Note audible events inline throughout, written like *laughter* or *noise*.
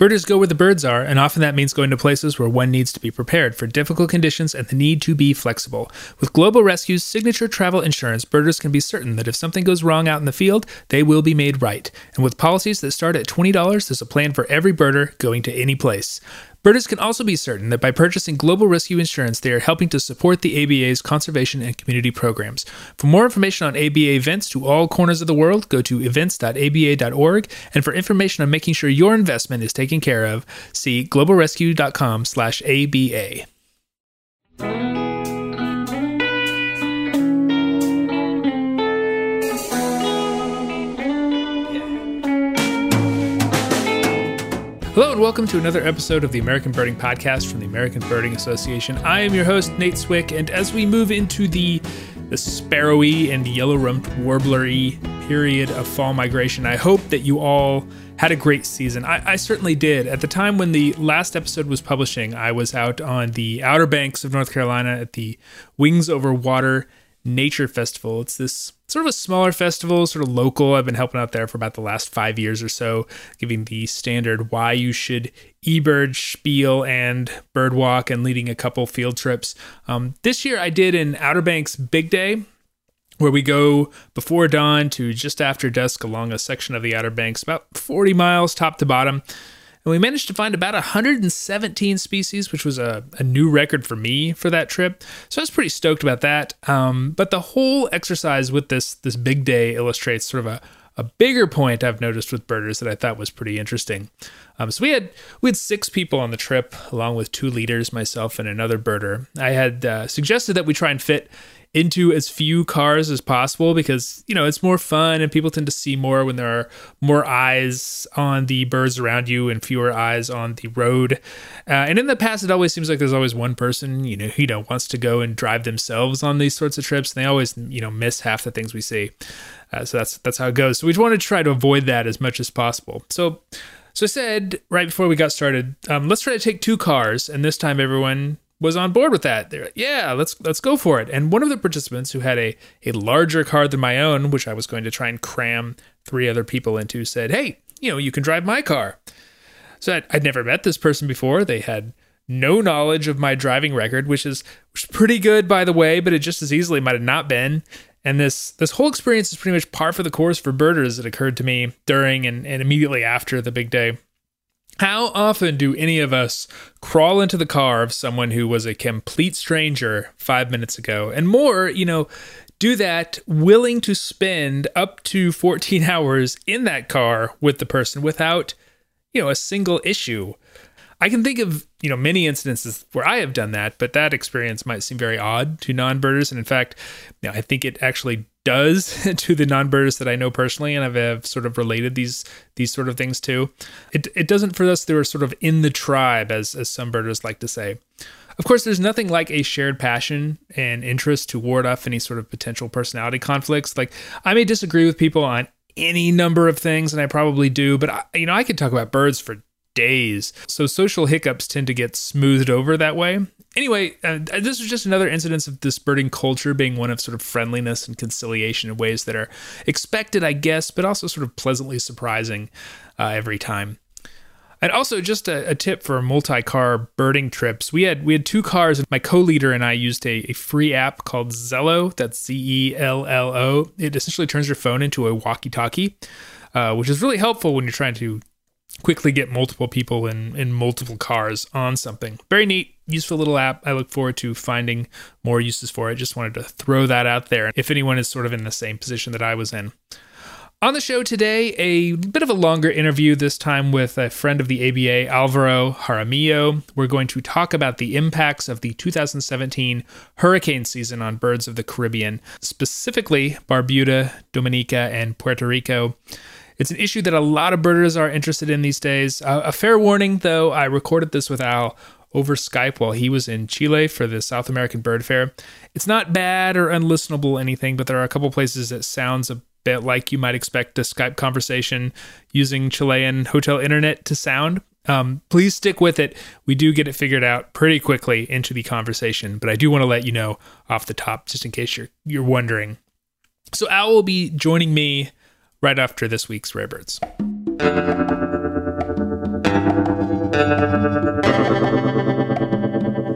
Birders go where the birds are, and often that means going to places where one needs to be prepared for difficult conditions and the need to be flexible. With Global Rescue's signature travel insurance, birders can be certain that if something goes wrong out in the field, they will be made right. And with policies that start at $20, there's a plan for every birder going to any place. Birders can also be certain that by purchasing Global Rescue Insurance, they are helping to support the ABA's conservation and community programs. For more information on ABA events to all corners of the world, go to events.aba.org. And for information on making sure your investment is taken care of, see globalrescue.com/aba. Hello and welcome to another episode of the American Birding Podcast from the American Birding Association. I am your host, Nate Swick, and as we move into the the sparrowy and yellow-rumped warblery period of fall migration, I hope that you all had a great season. I, I certainly did. At the time when the last episode was publishing, I was out on the Outer Banks of North Carolina at the Wings Over Water Nature Festival. It's this sort of a smaller festival, sort of local. I've been helping out there for about the last five years or so, giving the standard why you should eBird spiel and bird walk and leading a couple field trips. Um, this year I did an Outer Banks Big Day, where we go before dawn to just after dusk along a section of the Outer Banks, about 40 miles top to bottom. And we managed to find about 117 species, which was a, a new record for me for that trip. So I was pretty stoked about that. Um, but the whole exercise with this this big day illustrates sort of a, a bigger point I've noticed with birders that I thought was pretty interesting. Um, so we had we had six people on the trip, along with two leaders, myself and another birder. I had uh, suggested that we try and fit into as few cars as possible because you know it's more fun and people tend to see more when there are more eyes on the birds around you and fewer eyes on the road. Uh, and in the past it always seems like there's always one person you know who you know wants to go and drive themselves on these sorts of trips. And they always you know miss half the things we see. Uh, so that's that's how it goes. So we want to try to avoid that as much as possible. So so I said right before we got started, um, let's try to take two cars, and this time everyone was on board with that. They're like, yeah, let's let's go for it. And one of the participants who had a a larger car than my own, which I was going to try and cram three other people into, said, "Hey, you know, you can drive my car." So I'd, I'd never met this person before. They had no knowledge of my driving record, which is which is pretty good, by the way, but it just as easily might have not been. And this this whole experience is pretty much par for the course for birders. It occurred to me during and, and immediately after the big day. How often do any of us crawl into the car of someone who was a complete stranger five minutes ago? And more, you know, do that willing to spend up to 14 *laughs* hours in that car with the person without, you know, a single issue. I can think of, you know, many instances where I have done that, but that experience might seem very odd to non-birders. And in fact, you know, I think it actually does *laughs* to the non-birders that I know personally and I've, have sort of related these these sort of things to. It it doesn't for us they were sort of in the tribe as as some birders like to say. Of course, there's nothing like a shared passion and interest to ward off any sort of potential personality conflicts. Like I may disagree with people on any number of things, and I probably do, but I, you know I could talk about birds for days. So social hiccups tend to get smoothed over that way anyway, uh, this was just another incidence of this birding culture being one of sort of friendliness and conciliation in ways that are expected, I guess, but also sort of pleasantly surprising uh, every time. And also, just a, a tip for multi-car birding trips. We had we had two cars, and my co-leader and I used a, a free app called Zello. That's Z E L L O. It essentially turns your phone into a walkie-talkie, uh, which is really helpful when you're trying to quickly get multiple people in in multiple cars on something. Very neat, useful little app. I look forward to finding more uses for it. Just wanted to throw that out there if anyone is sort of in the same position that I was in. On the show today, a bit of a longer interview, this time with a friend of the ABA, Alvaro Jaramillo. We're going to talk about the impacts of the 2017 hurricane season on birds of the Caribbean, specifically Barbuda, Dominica, and Puerto Rico. It's an issue that a lot of birders are interested in these days. Uh, a fair warning, though, I recorded this with Al over Skype while he was in Chile for the South American Bird Fair. It's not bad or unlistenable or anything, but there are a couple places that sounds a bit like you might expect a Skype conversation using Chilean hotel internet to sound. Um, please stick with it. We do get it figured out pretty quickly into the conversation, but I do want to let you know off the top, just in case you're you're wondering. So Al will be joining me right after this week's Rare Birds.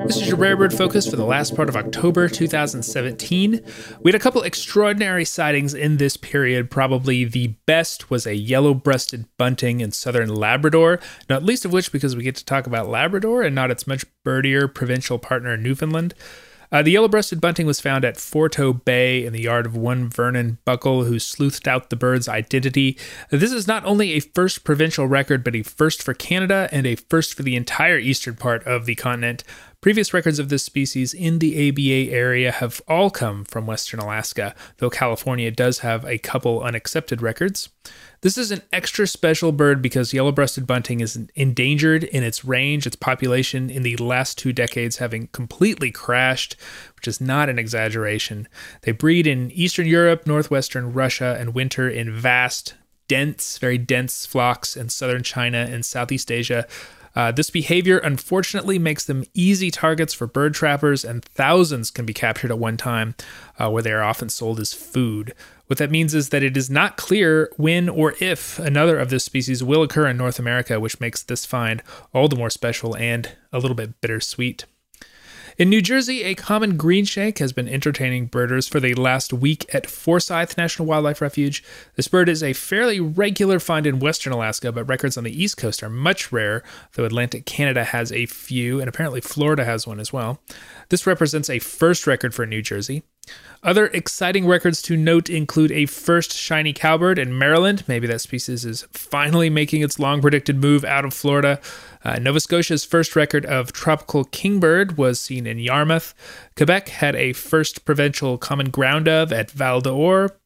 This is your Rare Bird Focus for the last part of October 2017. We had a couple extraordinary sightings in this period. Probably the best was a yellow breasted bunting in southern Labrador, not least of which because we get to talk about Labrador and not its much birdier provincial partner, Newfoundland. Uh, the yellow breasted bunting was found at Forteau Bay in the yard of one Vernon Buckle, who sleuthed out the bird's identity. This is not only a first provincial record, but a first for Canada and a first for the entire eastern part of the continent. Previous records of this species in the ABA area have all come from western Alaska, though California does have a couple unaccepted records. This is an extra special bird because yellow breasted bunting is endangered in its range, its population in the last two decades having completely crashed, which is not an exaggeration. They breed in Eastern Europe, northwestern Russia, and winter in vast, dense, very dense flocks in southern China and Southeast Asia. Uh, this behavior unfortunately makes them easy targets for bird trappers, and thousands can be captured at one time, uh, where they are often sold as food. What that means is that it is not clear when or if another of this species will occur in North America, which makes this find all the more special and a little bit bittersweet. In New Jersey, a common greenshank has been entertaining birders for the last week at Forsyth National Wildlife Refuge. This bird is a fairly regular find in western Alaska, but records on the East Coast are much rarer, though Atlantic Canada has a few, and apparently Florida has one as well. This represents a first record for New Jersey. Other exciting records to note include a first shiny cowbird in Maryland. Maybe that species is finally making its long predicted move out of Florida. Uh, Nova Scotia's first record of tropical kingbird was seen in Yarmouth. Quebec had a first provincial common ground dove at Val d'Or.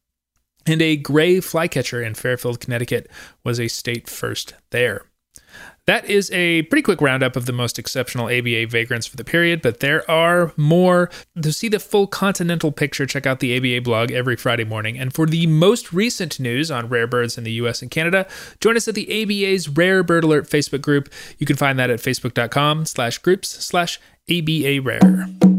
And a gray flycatcher in Fairfield, Connecticut was a state first there. That is a pretty quick roundup of the most exceptional ABA vagrants for the period, but there are more. To see the full continental picture, check out the ABA blog every Friday morning. And for the most recent news on rare birds in the US and Canada, join us at the ABA's Rare Bird Alert Facebook group. You can find that at facebook.com slash groups slash ABA Rare.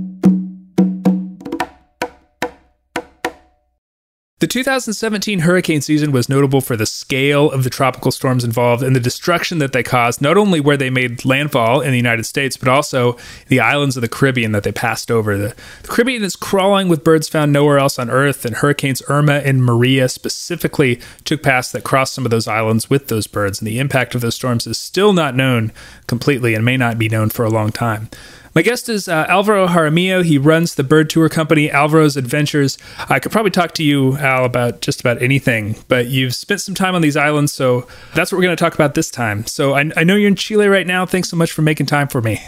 The 2017 hurricane season was notable for the scale of the tropical storms involved and the destruction that they caused, not only where they made landfall in the United States, but also the islands of the Caribbean that they passed over. The, the Caribbean is crawling with birds found nowhere else on Earth, and Hurricanes Irma and Maria specifically took paths that crossed some of those islands with those birds, and the impact of those storms is still not known completely and may not be known for a long time. My guest is uh, Alvaro Jaramillo. He runs the bird tour company Alvaro's Adventures. I could probably talk to you, Al, about just about anything, but you've spent some time on these islands, so that's what we're going to talk about this time. So I, I know you're in Chile right now. Thanks so much for making time for me.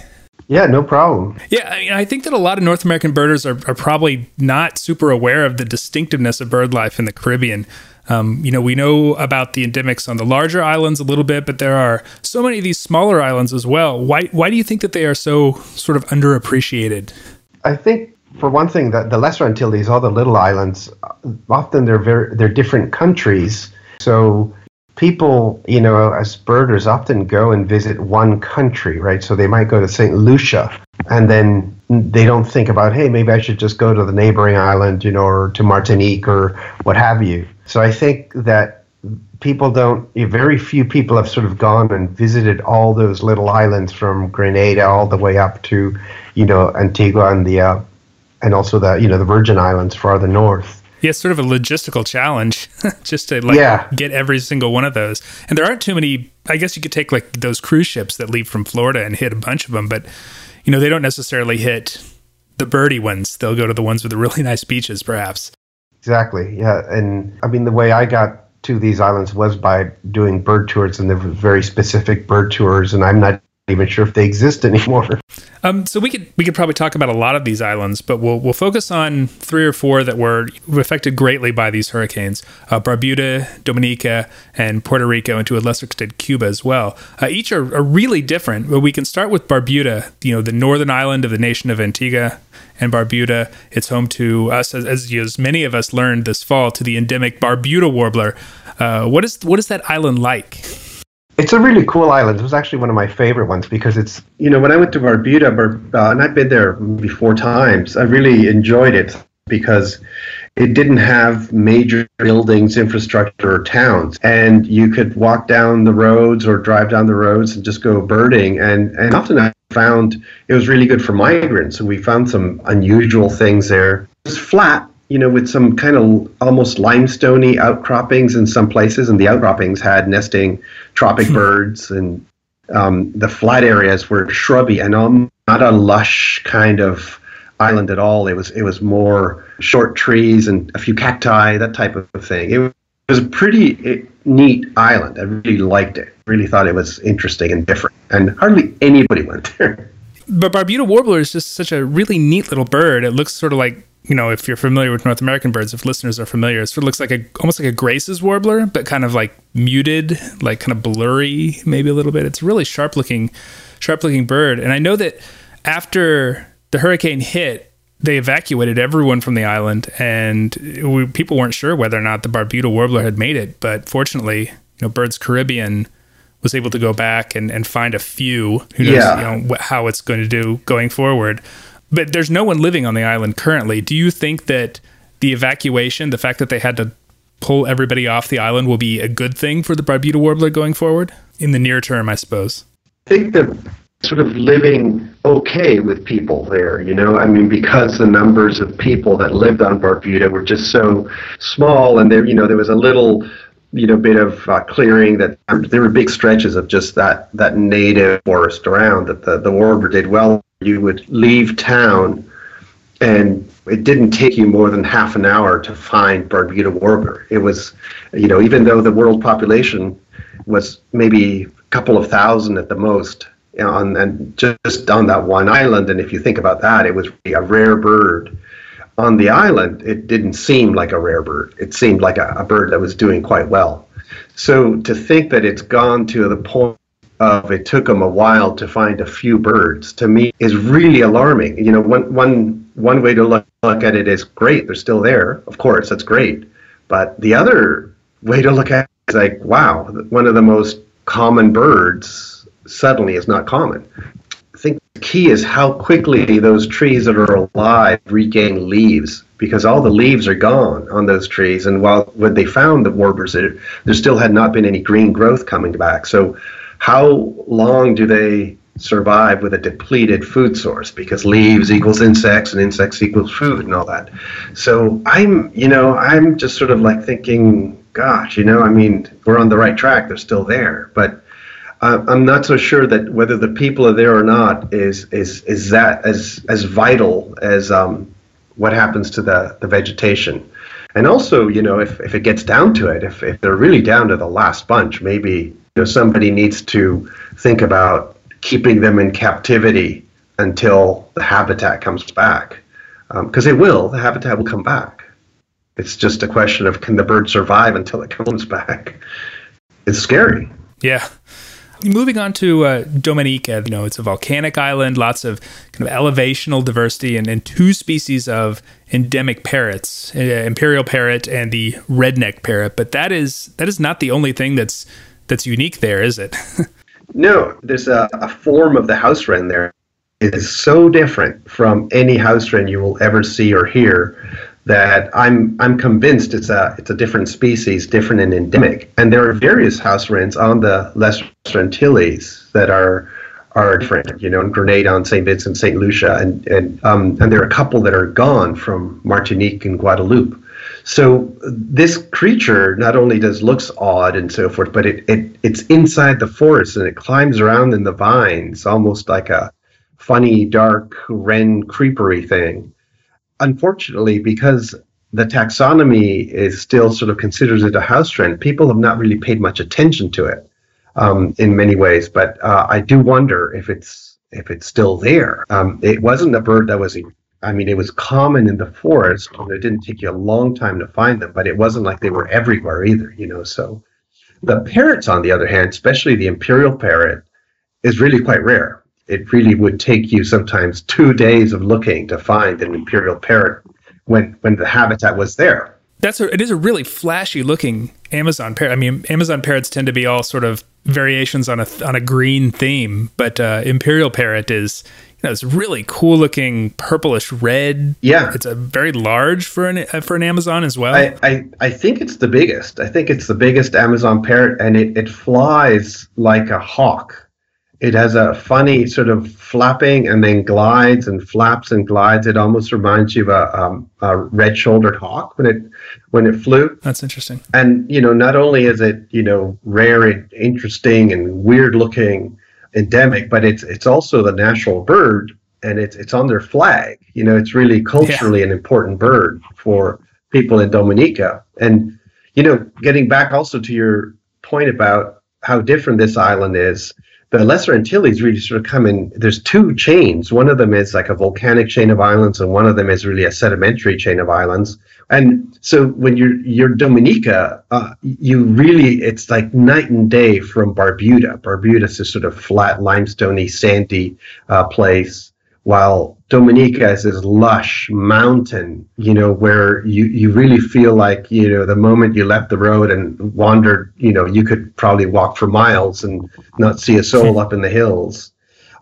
Yeah, no problem. Yeah, I, mean, I think that a lot of North American birders are, are probably not super aware of the distinctiveness of bird life in the Caribbean. Um, you know, we know about the endemics on the larger islands a little bit, but there are so many of these smaller islands as well. Why why do you think that they are so sort of underappreciated? I think for one thing that the Lesser Antilles, all the little islands, often they're very they're different countries. So people, you know, as birders often go and visit one country, right? So they might go to St. Lucia and then they don't think about, hey, maybe I should just go to the neighboring island, you know, or to Martinique or what have you. So I think that people don't, very few people have sort of gone and visited all those little islands from Grenada all the way up to, you know, Antigua and the, uh, and also the, you know, the Virgin Islands farther north. Yeah, it's sort of a logistical challenge *laughs* just to like yeah. get every single one of those. And there aren't too many. I guess you could take like those cruise ships that leave from Florida and hit a bunch of them, but you know they don't necessarily hit the birdie ones. They'll go to the ones with the really *laughs* nice beaches, perhaps. Exactly. Yeah, and I mean the way I got to these islands was by doing bird tours, and there were very specific bird tours, and I'm not even sure if they exist anymore. *laughs* Um, so we could we could probably talk about a lot of these islands, but we'll we'll focus on three or four that were affected greatly by these hurricanes: uh, Barbuda, Dominica, and Puerto Rico, and to a lesser extent Cuba as well. Uh, each are, are really different, but we can start with Barbuda. You know, the northern island of the nation of Antigua and Barbuda. It's home to us, as, as, as many of us learned this fall, to the endemic Barbuda warbler. Uh, what is what is that island like? It's a really cool island. It was actually one of my favorite ones because it's, you know, when I went to Barbuda, uh, and I've been there maybe four times, I really enjoyed it because it didn't have major buildings, infrastructure, or towns. And you could walk down the roads or drive down the roads and just go birding. And, and often I found it was really good for migrants. And we found some unusual things there. It was flat, you know, with some kind of almost limestoney outcroppings in some places. And the outcroppings had nesting tropic hmm. birds and um, the flat areas were shrubby and um, not a lush kind of island at all. It was it was more short trees and a few cacti, that type of thing. It was a pretty neat island. I really liked it. Really thought it was interesting and different. And hardly anybody went there. But Barbuda warbler is just such a really neat little bird. It looks sort of like you know, if you're familiar with North American birds, if listeners are familiar, it sort of looks like a almost like a Grace's warbler, but kind of like muted, like kind of blurry, maybe a little bit. It's a really sharp looking, sharp looking bird. And I know that after the hurricane hit, they evacuated everyone from the island, and we, people weren't sure whether or not the Barbuda warbler had made it. But fortunately, you know, Birds Caribbean was able to go back and, and find a few. Who knows, yeah. you know, how it's going to do going forward. But there's no one living on the island currently. Do you think that the evacuation, the fact that they had to pull everybody off the island, will be a good thing for the Barbuda warbler going forward in the near term? I suppose. I think that sort of living okay with people there, you know? I mean, because the numbers of people that lived on Barbuda were just so small, and there, you know, there was a little, you know, bit of uh, clearing that there were big stretches of just that that native forest around that the the warbler did well. You would leave town, and it didn't take you more than half an hour to find Barbuda warbler. It was, you know, even though the world population was maybe a couple of thousand at the most, on and just on that one island. And if you think about that, it was a rare bird. On the island, it didn't seem like a rare bird. It seemed like a, a bird that was doing quite well. So to think that it's gone to the point of it took them a while to find a few birds to me is really alarming. You know, one one one way to look, look at it is great, they're still there. Of course, that's great. But the other way to look at it is like, wow, one of the most common birds suddenly is not common. I think the key is how quickly those trees that are alive regain leaves because all the leaves are gone on those trees. And while when they found the warblers, there, there still had not been any green growth coming back. So, how long do they survive with a depleted food source because leaves equals insects and insects equals food and all that. So I'm, you know, I'm just sort of like thinking, gosh, you know, I mean, we're on the right track. They're still there, but I'm not so sure that whether the people are there or not is is is that as as vital as um, what happens to the the vegetation. And also, you know, if, if it gets down to it, if, if they're really down to the last bunch, maybe know somebody needs to think about keeping them in captivity until the habitat comes back, because um, it will. The habitat will come back. It's just a question of can the bird survive until it comes back. It's scary. Yeah moving on to uh, Dominica, you know, it's a volcanic island, lots of kind of elevational diversity, and, and two species of endemic parrots, uh, imperial parrot and the redneck parrot. But that is that is not the only thing that's that's unique there, is it? *laughs* no, there's a, a form of the house wren there. It is so different from any house wren you will ever see or hear that I'm I'm convinced it's a it's a different species, different and endemic. And there are various house wrens on the Lesser Antilles that are are different. You know, in Grenada, on St. Vincent, St. Lucia, and and um, and there are a couple that are gone from Martinique and Guadeloupe. So this creature not only does looks odd and so forth, but it, it it's inside the forest and it climbs around in the vines, almost like a funny dark wren creepery thing unfortunately, because the taxonomy is still sort of considers it a house wren, people have not really paid much attention to it um, in many ways. But uh, I do wonder if it's if it's still there. Um, it wasn't a bird that was. I mean, it was common in the forest, and it didn't take you a long time to find them. But it wasn't like they were everywhere either, you know. So the parrots, on the other hand, especially the imperial parrot, is really quite rare it really would take you sometimes two days of looking to find an imperial parrot when when the habitat was there. That's a, it is a really flashy looking Amazon parrot. I mean, Amazon parrots tend to be all sort of variations on a on a green theme, but uh, imperial parrot is know, it's really cool looking purplish red. Yeah, it's a very large for an for an Amazon as well. I, I, I think it's the biggest. I think it's the biggest Amazon parrot, and it, it flies like a hawk. It has a funny sort of flapping and then glides and flaps and glides. It almost reminds you of a, um, a red-shouldered hawk when it when it flew. That's interesting. And you know, not only is it you know rare and interesting and weird-looking, endemic, but it's it's also the national bird, and it's it's on their flag. You know, it's really culturally yeah. an important bird for people in Dominica. And you know, getting back also to your point about how different this island is the Lesser Antilles really sort of come in. There's two chains. One of them is like a volcanic chain of islands, and one of them is really a sedimentary chain of islands. And so when you're you're Dominica, uh, you really it's like night and day from Barbuda. Barbuda is a sort of flat, limestoney, sandy uh, place while Dominica is this lush mountain, you know, where you, you really feel like, you know, the moment you left the road and wandered, you know, you could probably walk for miles and not see a soul up in the hills.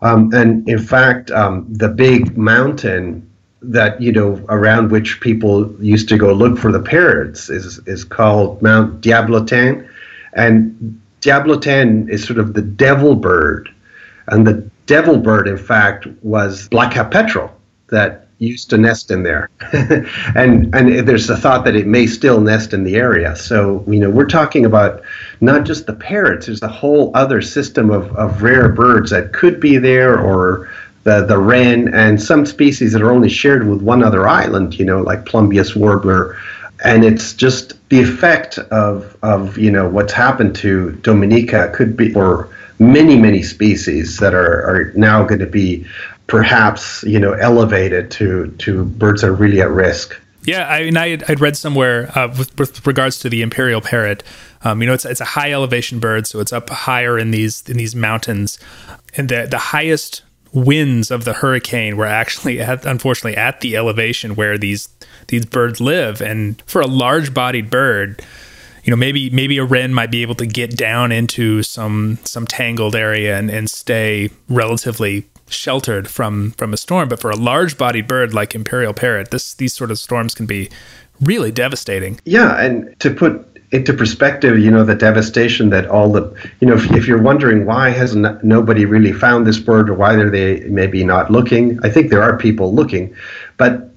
Um, and in fact, um, the big mountain that, you know, around which people used to go look for the parrots is, is called Mount Diablotin. And Diablotin is sort of the devil bird. And the devil bird, in fact, was black-capped petrel that used to nest in there, *laughs* and and there's a thought that it may still nest in the area. So you know we're talking about not just the parrots. There's a whole other system of, of rare birds that could be there, or the the wren, and some species that are only shared with one other island. You know, like Plumbeous warbler, and it's just the effect of of you know what's happened to Dominica could be or many, many species that are, are now going to be perhaps, you know, elevated to, to birds that are really at risk. Yeah, I mean, I had, I'd read somewhere uh, with, with, regards to the imperial parrot. Um, you know, it's it's a high elevation bird, so it's up higher in these in these mountains, and the the highest winds of the hurricane were actually at, unfortunately at the elevation where these these birds live. And for a large bodied bird, you know maybe maybe a wren might be able to get down into some some tangled area and, and stay relatively sheltered from from a storm. But for a large bodied bird like imperial parrot this these sort of storms can be really devastating. Yeah and to put into perspective, you know, the devastation that all the, you know, if, if you're wondering why hasn't nobody really found this bird or why are they maybe not looking, I think there are people looking, but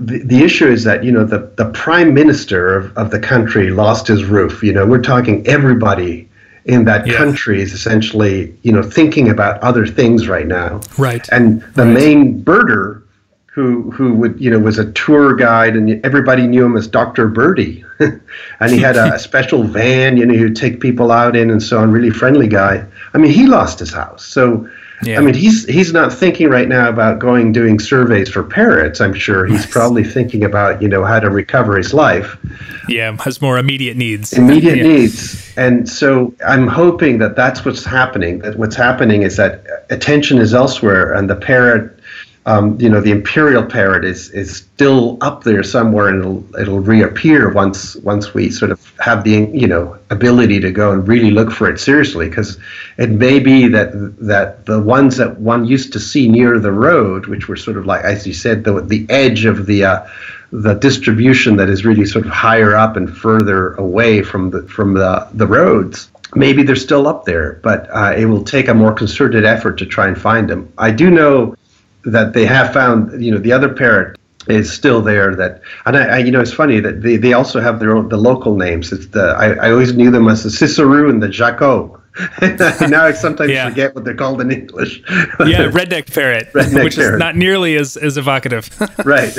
the, the issue is that you know the, the prime minister of, of the country lost his roof you know we're talking everybody in that yeah. country is essentially you know thinking about other things right now right and the right. main birder who who would you know was a tour guide and everybody knew him as Dr. Birdie *laughs* and he had a, a *laughs* special van you know he'd take people out in and so on really friendly guy I mean he lost his house so yeah. I mean, he's he's not thinking right now about going doing surveys for parrots. I'm sure he's probably thinking about you know how to recover his life. Yeah, has more immediate needs. Immediate *laughs* yeah. needs, and so I'm hoping that that's what's happening. That what's happening is that attention is elsewhere, and the parrot um, you know, the imperial parrot is is still up there somewhere, and it'll it'll reappear once once we sort of have the you know ability to go and really look for it seriously, because it may be that that the ones that one used to see near the road, which were sort of like as you said, the the edge of the uh, the distribution that is really sort of higher up and further away from the from the the roads maybe they're still up there, but uh, it will take a more concerted effort to try and find them. I do know that they have found, you know, the other parrot is still there. That and I, I, you know, it's funny that they, they also have their own the local names. It's the I, I always knew them as the Sisserou and the Jaco. *laughs* now I sometimes yeah. forget what they're called in English. yeah, *laughs* redneck parrot, redneck which is not nearly as, as evocative. *laughs* right.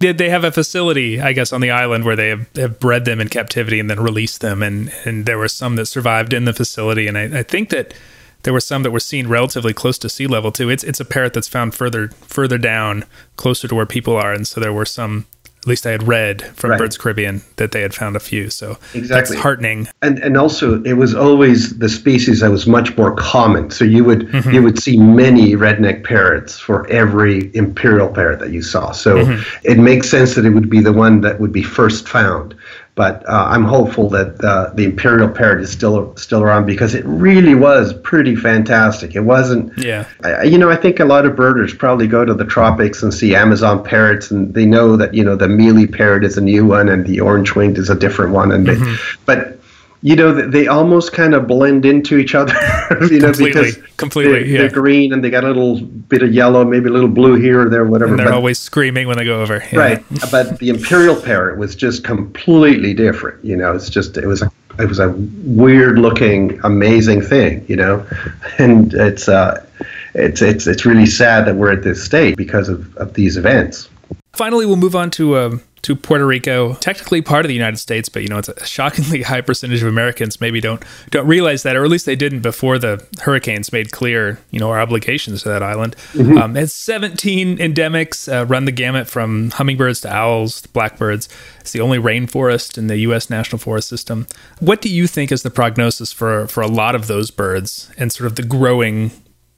Did they have a facility, I guess, on the island where they have, have, bred them in captivity and then released them, and and there were some that survived in the facility, and I, I think that there were some that were seen relatively close to sea level too. It's it's a parrot that's found further further down, closer to where people are, and so there were some. At least I had read from right. Birds Caribbean that they had found a few. So exactly. that's heartening. And and also it was always the species that was much more common. So you would mm-hmm. you would see many redneck parrots for every imperial parrot that you saw. So mm-hmm. it makes sense that it would be the one that would be first found. But uh, I'm hopeful that uh, the imperial parrot is still still around because it really was pretty fantastic. It wasn't, yeah. I, you know, I think a lot of birders probably go to the tropics and see Amazon parrots, and they know that you know the mealy parrot is a new one and the orange winged is a different one, and mm-hmm. they, but you know they almost kind of blend into each other *laughs* you know completely, because completely they're, yeah. they're, green and they got a little bit of yellow maybe a little blue here or there whatever and they're but, always screaming when they go over yeah. right but the imperial parrot was just completely different you know it's just it was a it was a weird looking amazing thing you know and it's uh it's it's it's really sad that we're at this state because of, of these events finally we'll move on to um to Puerto Rico, technically part of the United States, but you know it's a shockingly *laughs* high percentage of Americans maybe don't don't realize that, or at least they didn't before the hurricanes made clear you know our obligations to that island. Mm-hmm. Um, it's 17 endemics, uh, run the gamut from hummingbirds to owls, to blackbirds. It's the only rainforest in the U.S. National Forest System. What do you think is the prognosis for for a lot of those birds and sort of the growing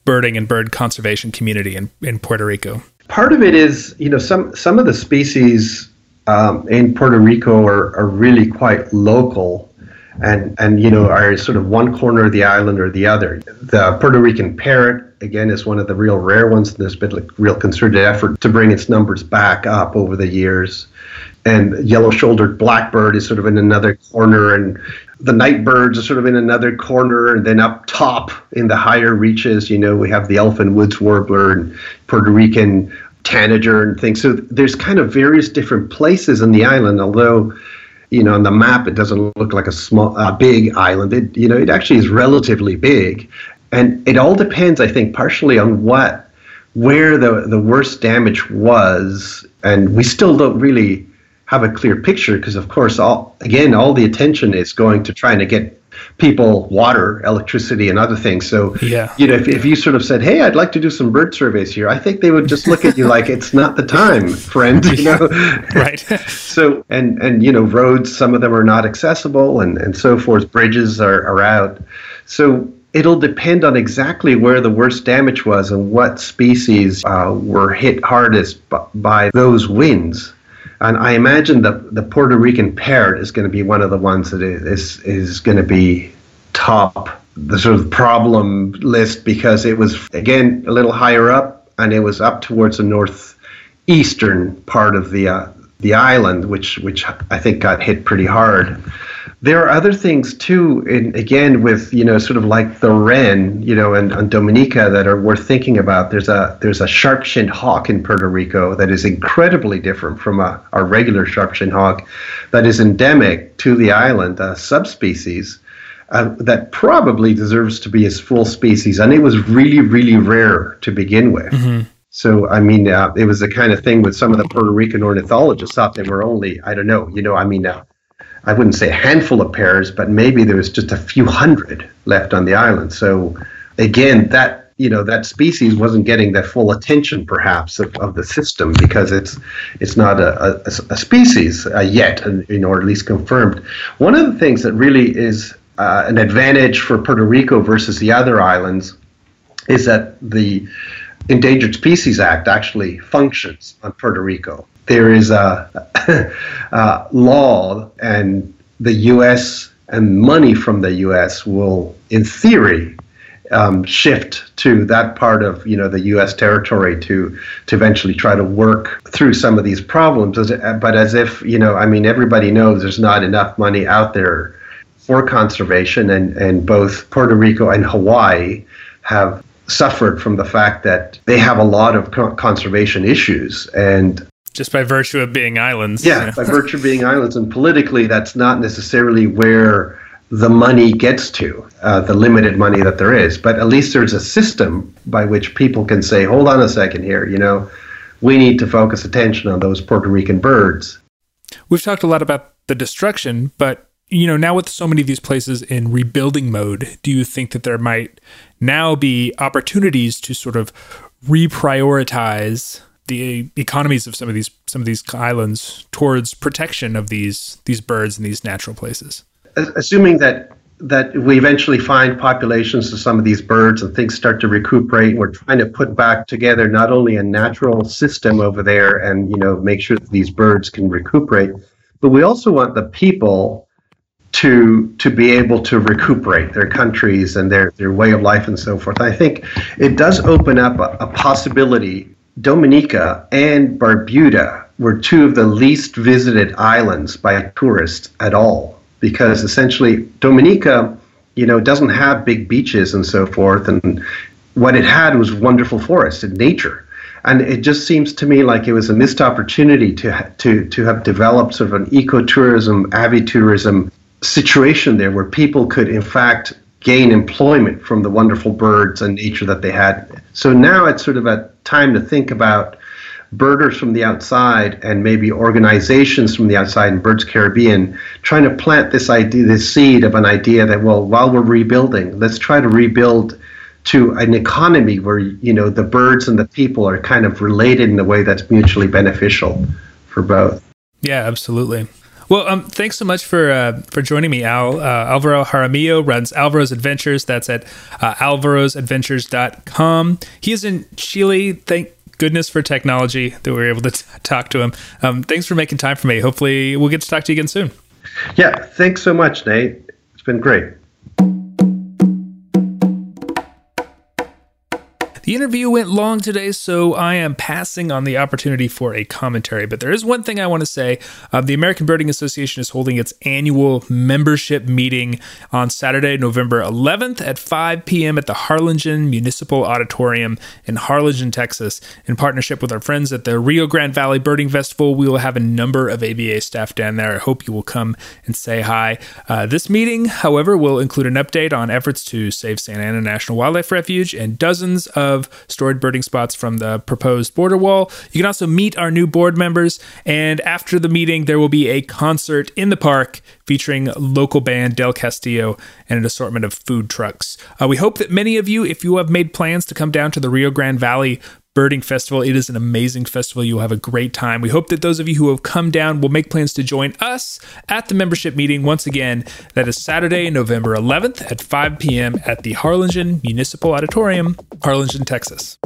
birding and bird conservation community in, in Puerto Rico? Part of it is, you know, some some of the species um, in Puerto Rico are, are really quite local and and you know are sort of one corner of the island or the other. The Puerto Rican parrot again is one of the real rare ones. There's been like real concerted effort to bring its numbers back up over the years. And yellow-shouldered blackbird is sort of in another corner, and the nightbirds are sort of in another corner, and then up top in the higher reaches, you know, we have the elfin woods warbler and Puerto Rican tanager and things. So there's kind of various different places in the island, although you know on the map it doesn't look like a small, a big island. It you know it actually is relatively big, and it all depends, I think, partially on what where the the worst damage was, and we still don't really have a clear picture because of course all again all the attention is going to trying to get people water, electricity, and other things. So, yeah. you know, if, if you sort of said, "Hey, I'd like to do some bird surveys here," I think they would just look at you like it's not the time, friend. You know, *laughs* right? *laughs* so, and and you know, roads, some of them are not accessible, and and so forth. Bridges are are out. So it'll depend on exactly where the worst damage was and what species uh, were hit hardest by, by those winds. And I imagine the the Puerto Rican parrot is going to be one of the ones that is is going to be top the sort of problem list because it was again a little higher up and it was up towards the northeastern part of the uh, the island, which which I think got hit pretty hard there are other things too in, again with you know sort of like the wren you know and, and dominica that are worth thinking about there's a there's a sharp-shinned hawk in puerto rico that is incredibly different from a, a regular sharp-shinned hawk that is endemic to the island a subspecies uh, that probably deserves to be its full species and it was really really rare to begin with mm-hmm. So, I mean, uh, it was the kind of thing with some of the Puerto Rican ornithologists thought they were only, I don't know, you know, I mean, uh, I wouldn't say a handful of pairs, but maybe there was just a few hundred left on the island. So again, that you know that species wasn't getting the full attention perhaps of, of the system because it's it's not a, a, a species uh, yet, and, you know, or at least confirmed. One of the things that really is uh, an advantage for Puerto Rico versus the other islands is that the Endangered Species Act actually functions on Puerto Rico there is a, *laughs* a law, and the U.S. and money from the U.S. will, in theory, um, shift to that part of you know the U.S. territory to to eventually try to work through some of these problems. But as if you know, I mean, everybody knows there's not enough money out there for conservation, and and both Puerto Rico and Hawaii have suffered from the fact that they have a lot of conservation issues and just by virtue of being islands. Yeah, by virtue of being islands, and politically, that's not necessarily where the money gets to, uh, the limited money that there is. But at least there's a system by which people can say, "Hold on a second here, you know, we need to focus attention on those Puerto Rican birds." We've talked a lot about the destruction, but you know, now with so many of these places in rebuilding mode, do you think that there might now be opportunities to sort of reprioritize the economies of some of these some of these islands towards protection of these these birds in these natural places. Assuming that that we eventually find populations of some of these birds and things start to recuperate, we're trying to put back together not only a natural system over there and you know make sure that these birds can recuperate, but we also want the people to to be able to recuperate their countries and their, their way of life and so forth. I think it does open up a, a possibility. Dominica and Barbuda were two of the least visited islands by tourists at all because essentially Dominica, you know, doesn't have big beaches and so forth, and what it had was wonderful forests and nature. And it just seems to me like it was a missed opportunity to to to have developed sort of an ecotourism, avitourism situation there where people could in fact gain employment from the wonderful birds and nature that they had. So now it's sort of a time to think about birders from the outside and maybe organizations from the outside in Birds Caribbean trying to plant this idea, this seed of an idea that, well, while we're rebuilding, let's try to rebuild to an economy where, you know, the birds and the people are kind of related in a way that's mutually beneficial for both. Yeah, absolutely. Well, um, thanks so much for uh, for joining me, Al. Uh, Alvaro Jaramillo runs Alvaro's Adventures. That's at uh, alvarosadventures.com. He is in Chile. Thank goodness for technology that we were able to t- talk to him. Um, thanks for making time for me. Hopefully, we'll get to talk to you again soon. Yeah, thanks so much, Nate. It's been great. The interview went long today, so I am passing on the opportunity for a commentary. But there is one thing I want to say. Uh, the American Birding Association is holding its annual membership meeting on Saturday, November 11th at 5 p.m. at the Harlingen Municipal Auditorium in Harlingen, Texas. In partnership with our friends at the Rio Grande Valley Birding Festival, we will have a number of ABA staff down there. I hope you will come and say hi. Uh, this meeting, however, will include an update on efforts to save Santa Ana National Wildlife Refuge and dozens of of stored birding spots from the proposed border wall. You can also meet our new board members, and after the meeting, there will be a concert in the park featuring local band Del Castillo and an assortment of food trucks. Uh, we hope that many of you, if you have made plans to come down to the Rio Grande Valley Birding Festival. It is an amazing festival. You'll have a great time. We hope that those of you who have come down will make plans to join us at the membership meeting once again. That is Saturday, November 11th at 5 p.m. at the Harlingen Municipal Auditorium, Harlingen, Texas.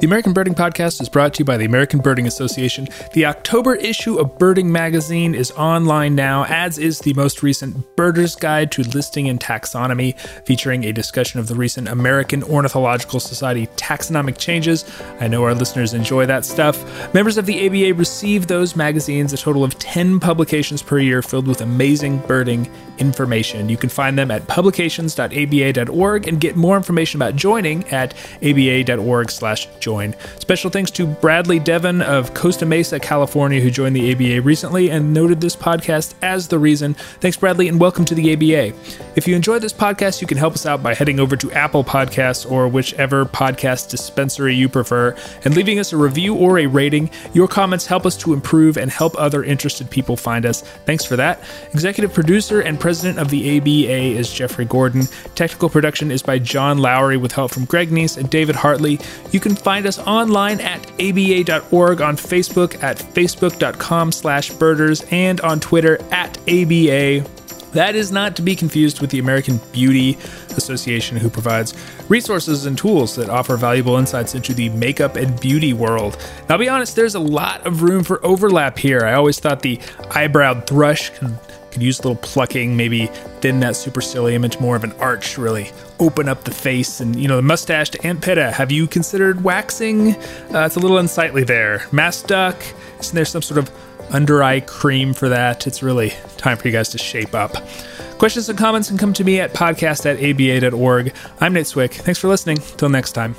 The American Birding Podcast is brought to you by the American Birding Association. The October issue of Birding Magazine is online now, as is the most recent Birder's Guide to Listing and Taxonomy, featuring a discussion of the recent American Ornithological Society taxonomic changes. I know our listeners enjoy that stuff. Members of the ABA receive those magazines, a total of 10 publications per year filled with amazing birding information. You can find them at publications.aba.org and get more information about joining at aba.org/join Special thanks to Bradley Devon of Costa Mesa, California, who joined the ABA recently and noted this podcast as the reason. Thanks, Bradley, and welcome to the ABA. If you enjoyed this podcast, you can help us out by heading over to Apple Podcasts or whichever podcast dispensary you prefer and leaving us a review or a rating. Your comments help us to improve and help other interested people find us. Thanks for that. Executive producer and president of the ABA is Jeffrey Gordon. Technical production is by John Lowry with help from Greg Neise and David Hartley. You can find us online at aba.org, on Facebook at facebook.com slash birders, and on Twitter at ABA. That is not to be confused with the American Beauty Association, who provides resources and tools that offer valuable insights into the makeup and beauty world. Now, I'll be honest, there's a lot of room for overlap here. I always thought the eyebrowed thrush could use a little plucking, maybe thin that supercilium into more of an arch, really open up the face. And, you know, the mustached Antpitta, have you considered waxing? Uh, it's a little unsightly there. Masked duck, isn't there some sort of under eye cream for that? It's really time for you guys to shape up. Questions and comments can come to me at podcast at aba.org. I'm Nate Swick. Thanks for listening. Till next time.